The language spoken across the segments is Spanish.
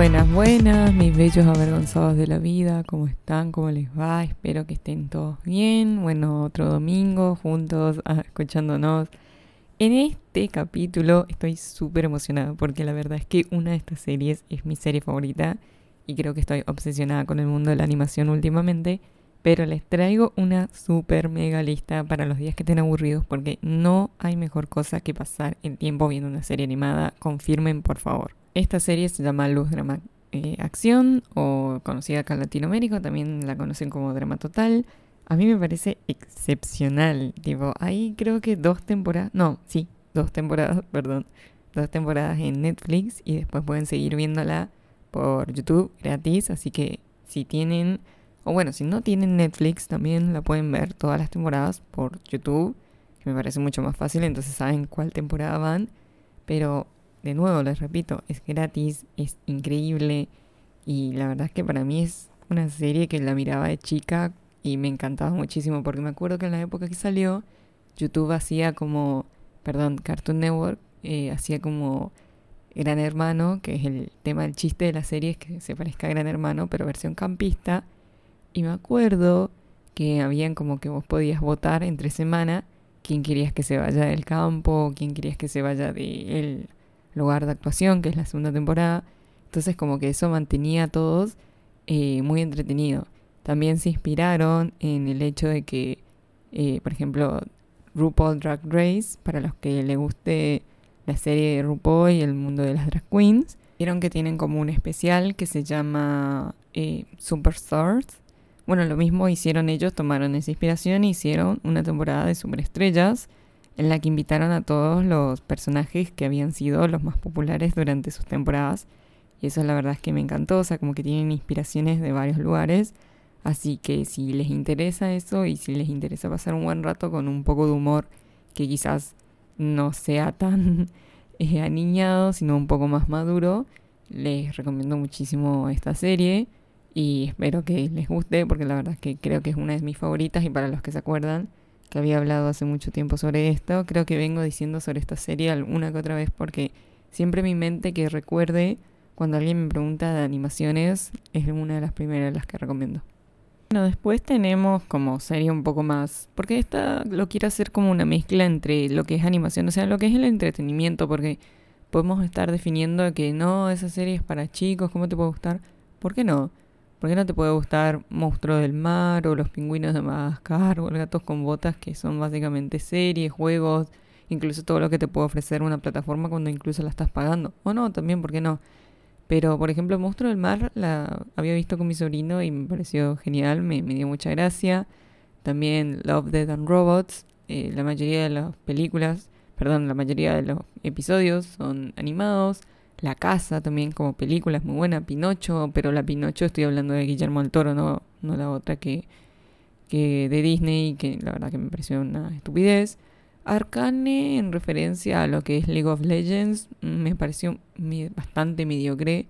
Buenas, buenas, mis bellos avergonzados de la vida, ¿cómo están? ¿Cómo les va? Espero que estén todos bien. Bueno, otro domingo juntos, ah, escuchándonos. En este capítulo estoy súper emocionada porque la verdad es que una de estas series es mi serie favorita y creo que estoy obsesionada con el mundo de la animación últimamente. Pero les traigo una súper mega lista para los días que estén aburridos porque no hay mejor cosa que pasar el tiempo viendo una serie animada. Confirmen, por favor. Esta serie se llama Luz Drama eh, Acción o conocida acá en Latinoamérica, también la conocen como Drama Total. A mí me parece excepcional. Tipo, hay creo que dos temporadas, no, sí, dos temporadas, perdón, dos temporadas en Netflix y después pueden seguir viéndola por YouTube gratis. Así que si tienen o bueno, si no tienen Netflix, también la pueden ver todas las temporadas por YouTube, que me parece mucho más fácil, entonces saben cuál temporada van. Pero, de nuevo, les repito, es gratis, es increíble. Y la verdad es que para mí es una serie que la miraba de chica y me encantaba muchísimo, porque me acuerdo que en la época que salió, YouTube hacía como, perdón, Cartoon Network eh, hacía como Gran Hermano, que es el tema del chiste de la serie, es que se parezca a Gran Hermano, pero versión campista. Y me acuerdo que habían como que vos podías votar entre semana quién querías que se vaya del campo, quién querías que se vaya del lugar de actuación, que es la segunda temporada. Entonces como que eso mantenía a todos eh, muy entretenido. También se inspiraron en el hecho de que, eh, por ejemplo, RuPaul Drag Race, para los que le guste la serie de RuPaul y el mundo de las drag queens, vieron que tienen como un especial que se llama eh, Superstars, bueno, lo mismo hicieron ellos, tomaron esa inspiración e hicieron una temporada de superestrellas en la que invitaron a todos los personajes que habían sido los más populares durante sus temporadas. Y eso la verdad es que me encantó, o sea, como que tienen inspiraciones de varios lugares. Así que si les interesa eso y si les interesa pasar un buen rato con un poco de humor que quizás no sea tan eh, aniñado, sino un poco más maduro, les recomiendo muchísimo esta serie y espero que les guste porque la verdad es que creo que es una de mis favoritas y para los que se acuerdan que había hablado hace mucho tiempo sobre esto, creo que vengo diciendo sobre esta serie alguna que otra vez porque siempre mi mente que recuerde cuando alguien me pregunta de animaciones es una de las primeras las que recomiendo. Bueno, después tenemos como serie un poco más, porque esta lo quiero hacer como una mezcla entre lo que es animación, o sea, lo que es el entretenimiento, porque podemos estar definiendo que no, esa serie es para chicos, ¿cómo te puede gustar? ¿Por qué no? ¿Por qué no te puede gustar Monstruo del Mar o Los Pingüinos de Madagascar o El Gatos con Botas, que son básicamente series, juegos, incluso todo lo que te puede ofrecer una plataforma cuando incluso la estás pagando? O no, también, ¿por qué no? Pero, por ejemplo, Monstruo del Mar la había visto con mi sobrino y me pareció genial, me, dio mucha gracia. También Love, Dead and Robots, eh, la mayoría de las películas, perdón, la mayoría de los episodios son animados. La Casa también como película es muy buena, Pinocho, pero la Pinocho estoy hablando de Guillermo del Toro, no, no la otra que, que de Disney, que la verdad que me pareció una estupidez. Arcane, en referencia a lo que es League of Legends, me pareció bastante mediocre.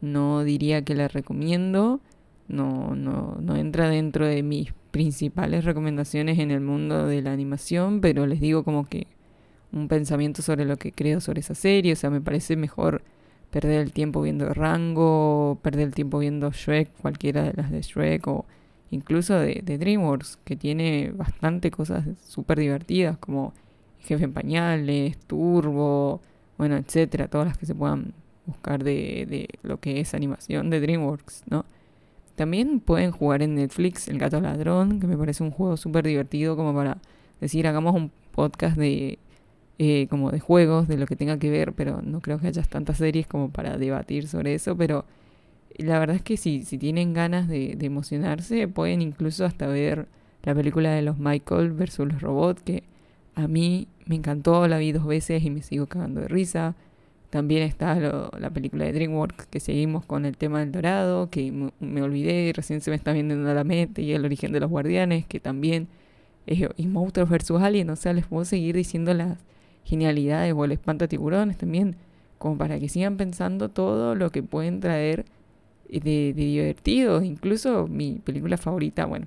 No diría que la recomiendo. No, no, no entra dentro de mis principales recomendaciones en el mundo de la animación, pero les digo como que un pensamiento sobre lo que creo sobre esa serie. O sea, me parece mejor perder el tiempo viendo Rango, perder el tiempo viendo Shrek, cualquiera de las de Shrek, o incluso de, DreamWorks, que tiene bastante cosas súper divertidas, como Jefe en Pañales, Turbo, bueno, etcétera, todas las que se puedan buscar de, de lo que es animación de DreamWorks, ¿no? También pueden jugar en Netflix El Gato Ladrón, que me parece un juego súper divertido como para decir, hagamos un podcast de eh, como de juegos, de lo que tenga que ver, pero no creo que haya tantas series como para debatir sobre eso, pero la verdad es que si, si tienen ganas de, emocionarse, pueden incluso hasta ver la película de los Michael versus los robots, que a mí me encantó, la vi dos veces y me sigo cagando de risa. También está la película de DreamWorks, que seguimos con el tema del dorado, que me, olvidé, recién se me está viendo la mente, y el origen de los guardianes, que también es, y Monstruos versus Alien, o sea, les puedo seguir diciendo las genialidades o el espanta tiburones también, como para que sigan pensando todo lo que pueden traer de, de divertido. Incluso mi película favorita, bueno,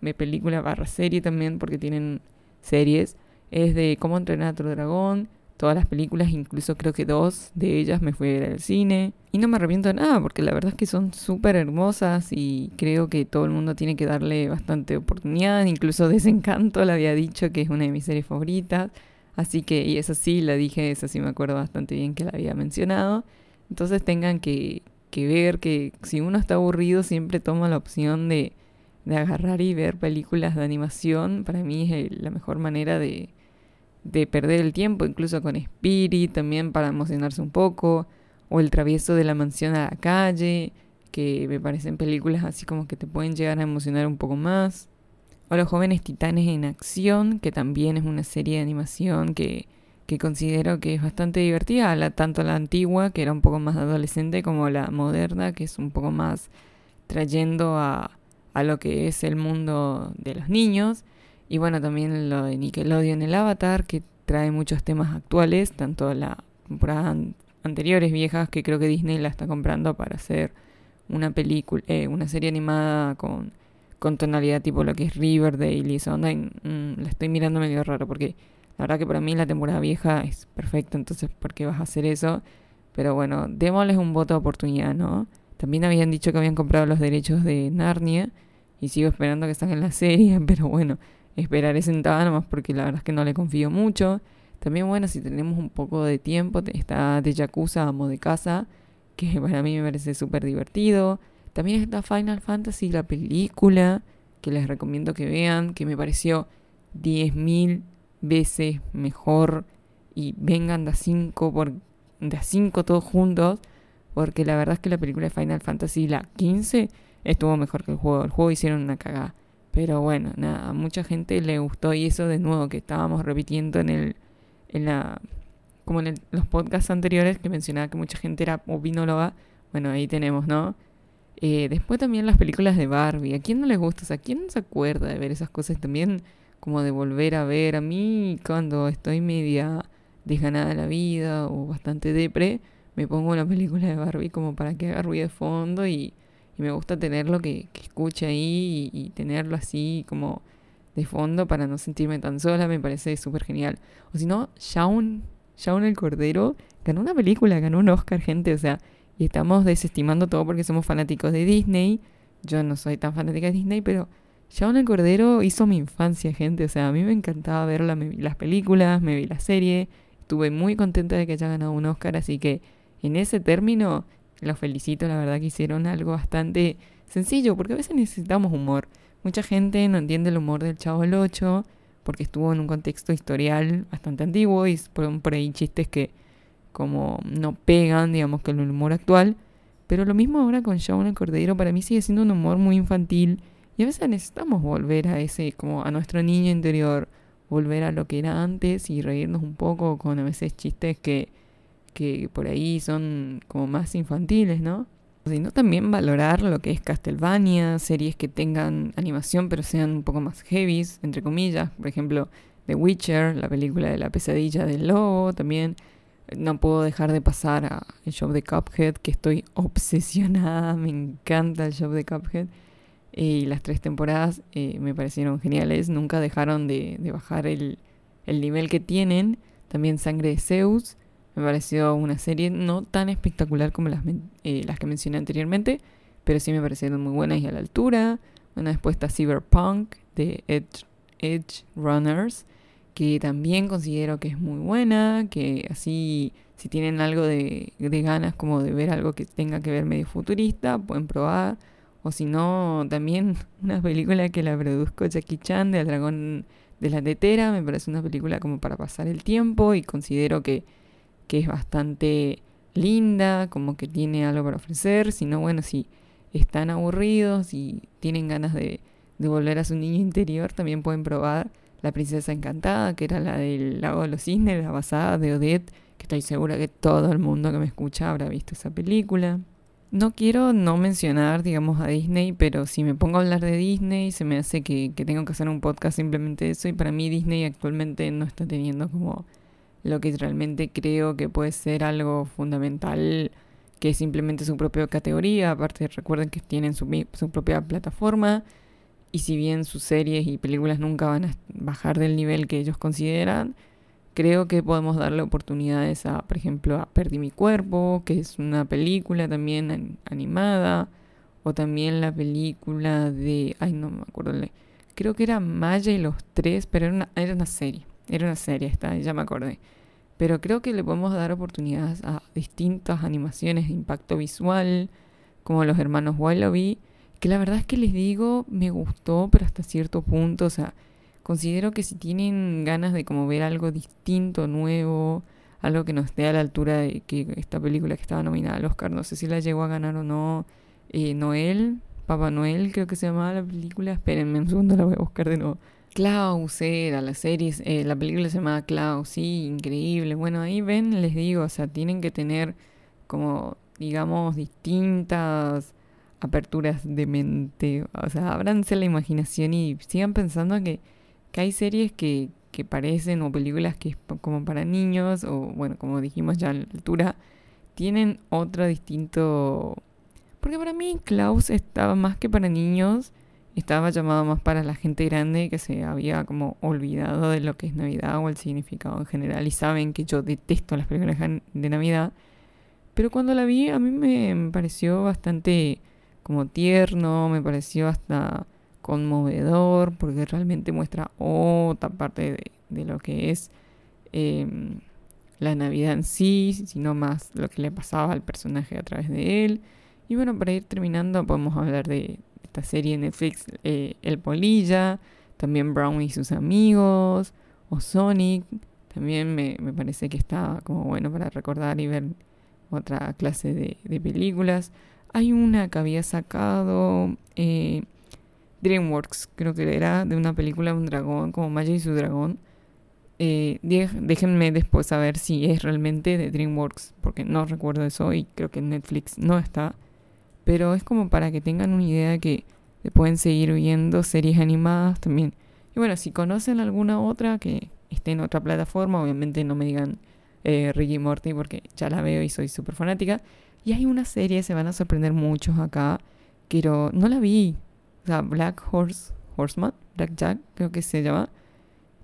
mi película barra serie también, porque tienen series, es de Cómo entrenar a tu dragón, todas las películas, incluso creo que dos de ellas me fui a ver al cine. Y no me arrepiento de nada, porque la verdad es que son súper hermosas y creo que todo el mundo tiene que darle bastante oportunidad. Incluso Desencanto le había dicho que es una de mis series favoritas. Así que, y esa sí, la dije, esa sí me acuerdo bastante bien que la había mencionado. Entonces tengan que, que ver que si uno está aburrido siempre toma la opción de, de agarrar y ver películas de animación. Para mí es la mejor manera de, de perder el tiempo, incluso con Spirit también para emocionarse un poco, o El travieso de la mansión a la calle, que me parecen películas así como que te pueden llegar a emocionar un poco más. O Los jóvenes titanes en acción, que también es una serie de animación que, que considero que es bastante divertida, la, tanto la antigua, que era un poco más adolescente, como la moderna, que es un poco más trayendo a, a lo que es el mundo de los niños. Y bueno, también lo de Nickelodeon, el Avatar, que trae muchos temas actuales, tanto la temporada anteriores viejas, que creo que Disney la está comprando para hacer una película, eh, una serie animada con, con tonalidad tipo lo que es Riverdale y esa onda. Mm, la estoy mirando medio raro porque la verdad que para mí la temporada vieja es perfecta, entonces ¿por qué vas a hacer eso? Pero bueno, démosles un voto de oportunidad, ¿no? También habían dicho que habían comprado los derechos de Narnia y sigo esperando que salgan la serie, pero bueno, esperaré sentada nomás porque la verdad es que no le confío mucho. También, bueno, si tenemos un poco de tiempo, está de Yakuza Amo de Casa, que para mí me parece súper divertido. También está Final Fantasy, la película, que les recomiendo que vean, que me pareció 10.000 veces mejor. Y vengan de a 5 por de a 5 todos juntos, porque la verdad es que la película de Final Fantasy, la 15, estuvo mejor que el juego. El juego hicieron una cagada. Pero bueno, nada, a mucha gente le gustó y eso de nuevo que estábamos repitiendo en el en la como en los podcasts anteriores que mencionaba que mucha gente era opinóloga, bueno, ahí tenemos, ¿no? Eh, después también las películas de Barbie, ¿a quién no les gusta? O sea, ¿a quién no se acuerda de ver esas cosas? También como de volver a ver, a mí cuando estoy media desganada de la vida o bastante depre, me pongo una película de Barbie como para que haga ruido de fondo y me gusta tenerlo que, que escuche ahí y, tenerlo así como de fondo para no sentirme tan sola, me parece súper genial. O si no, Shaun, Shaun el Cordero ganó una película, ganó un Oscar, gente, o sea, y estamos desestimando todo porque somos fanáticos de Disney. Yo no soy tan fanática de Disney, pero Shaun el Cordero hizo mi infancia, gente, o sea, a mí me encantaba ver las películas, me vi la serie, estuve muy contenta de que haya ganado un Oscar, así que en ese término los felicito, la verdad que hicieron algo bastante sencillo, porque a veces necesitamos humor. Mucha gente no entiende el humor del Chavo el 8 porque estuvo en un contexto historial bastante antiguo y por, por ahí chistes que como no pegan, digamos, que el humor actual. Pero lo mismo ahora con Chavo el Cordero, para mí sigue siendo un humor muy infantil y a veces necesitamos volver a ese, como a nuestro niño interior, volver a lo que era antes y reírnos un poco con a veces chistes que que por ahí son como más infantiles, ¿no? Sino también valorar lo que es Castlevania, series que tengan animación pero sean un poco más heavies, entre comillas. Por ejemplo, The Witcher, la película de la pesadilla del lobo, también. No puedo dejar de pasar a el show de Cuphead, que estoy obsesionada, me encanta el show de Cuphead. Y las tres temporadas eh, me parecieron geniales, nunca dejaron de, bajar el, el nivel que tienen. También Sangre de Zeus, me pareció una serie no tan espectacular como las, eh, las que mencioné anteriormente, pero sí me parecieron muy buenas y a la altura. Una después está Cyberpunk de Edge Runners, que también considero que es muy buena, que así si tienen algo de, de, ganas como de ver algo que tenga que ver medio futurista, pueden probar. O si no, también una película que la produzco Jackie Chan de El Dragón de la Tetera, me parece una película como para pasar el tiempo y considero que que es bastante linda, como que tiene algo para ofrecer, sino bueno, si están aburridos y tienen ganas de, de volver a su niño interior, también pueden probar La Princesa Encantada, que era la del Lago de los Cisnes, la basada de Odette, que estoy segura que todo el mundo que me escucha habrá visto esa película. No quiero no mencionar, digamos, a Disney, pero si me pongo a hablar de Disney, se me hace que, que tengo que hacer un podcast simplemente eso, y para mí Disney actualmente no está teniendo como lo que realmente creo que puede ser algo fundamental, que es simplemente su propia categoría. Aparte, recuerden que tienen su, su propia plataforma. Y si bien sus series y películas nunca van a bajar del nivel que ellos consideran, creo que podemos darle oportunidades a, por ejemplo, a Perdí mi cuerpo, que es una película también animada, o también la película de, ay no me acuerdo, creo que era Maya y los tres, pero era una, era una serie, era una serie esta, ya me acordé. Pero creo que le podemos dar oportunidades a distintas animaciones de impacto visual, como los hermanos Wallaby, que la verdad es que les digo, me gustó, pero hasta cierto punto, o sea, considero que si tienen ganas de como ver algo distinto, nuevo, algo que no esté a la altura de que esta película que estaba nominada al Oscar, no sé si la llegó a ganar o no, eh, Noel, Papá Noel creo que se llamaba la película, espérenme un segundo, la voy a buscar de nuevo. Klaus era la serie, eh, la película se llamaba Klaus, sí, increíble. Bueno, ahí ven, les digo, o sea, tienen que tener como, digamos, distintas aperturas de mente. O sea, ábranse la imaginación y sigan pensando que que hay series que, que parecen o películas que es como para niños o bueno, como dijimos ya a la altura, tienen otro distinto... Porque para mí Klaus estaba más que para niños, estaba llamado más para la gente grande que se había como olvidado de lo que es Navidad o el significado en general y saben que yo detesto las películas de Navidad. Pero cuando la vi a mí me pareció bastante como tierno, me pareció hasta conmovedor porque realmente muestra otra parte de, lo que es em, la Navidad en sí, sino más lo que le pasaba al personaje a través de él. Y bueno, para ir terminando podemos hablar de esta serie en Netflix, eh, El Polilla, también Brown y sus amigos, o Sonic. También me, parece que está como bueno para recordar y ver otra clase de, películas. Hay una que había sacado... Eh, DreamWorks, creo que era de una película de un dragón, como Maya y su dragón. Eh, déjenme después saber si es realmente de DreamWorks, porque no recuerdo eso y creo que en Netflix no está. Pero es como para que tengan una idea de que pueden seguir viendo series animadas también. Y bueno, si conocen alguna otra que esté en otra plataforma, obviamente no me digan eh, Ricky Morty porque ya la veo y soy súper fanática. Y hay una serie, se van a sorprender muchos acá, pero no la vi, o Black Horse, Horseman, Black Jack, creo que se llama.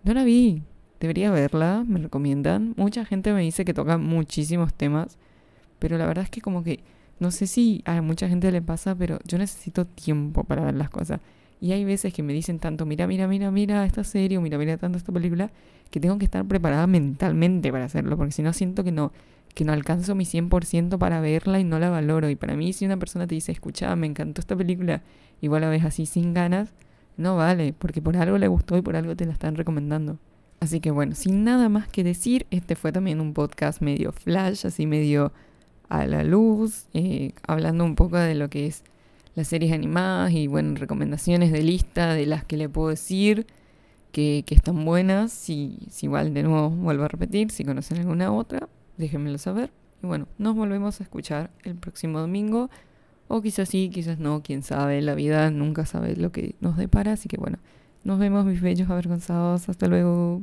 No la vi. Debería verla, me recomiendan. Mucha gente me dice que toca muchísimos temas. Pero la verdad es que como que no sé si a mucha gente le pasa, pero yo necesito tiempo para ver las cosas. Y hay veces que me dicen tanto, mira, mira, mira, mira esta serie, o mira, mira tanto esta película, que tengo que estar preparada mentalmente para hacerlo, porque si no siento que no, que no alcanzo mi 100% para verla y no la valoro. Y para mí si una persona te dice, escucha, me encantó esta película, igual la ves así sin ganas, no vale, porque por algo le gustó y por algo te la están recomendando. Así que bueno, sin nada más que decir, este fue también un podcast medio flash, así medio a la luz, eh, hablando un poco de lo que es las series animadas y bueno, recomendaciones de lista de las que le puedo decir que, que están buenas. Si, si igual de nuevo vuelvo a repetir, si conocen alguna otra, déjenmelo saber. Y bueno, nos volvemos a escuchar el próximo domingo. O quizás sí, quizás no, quién sabe. La vida nunca sabe lo que nos depara. Así que bueno, nos vemos mis bellos avergonzados. Hasta luego.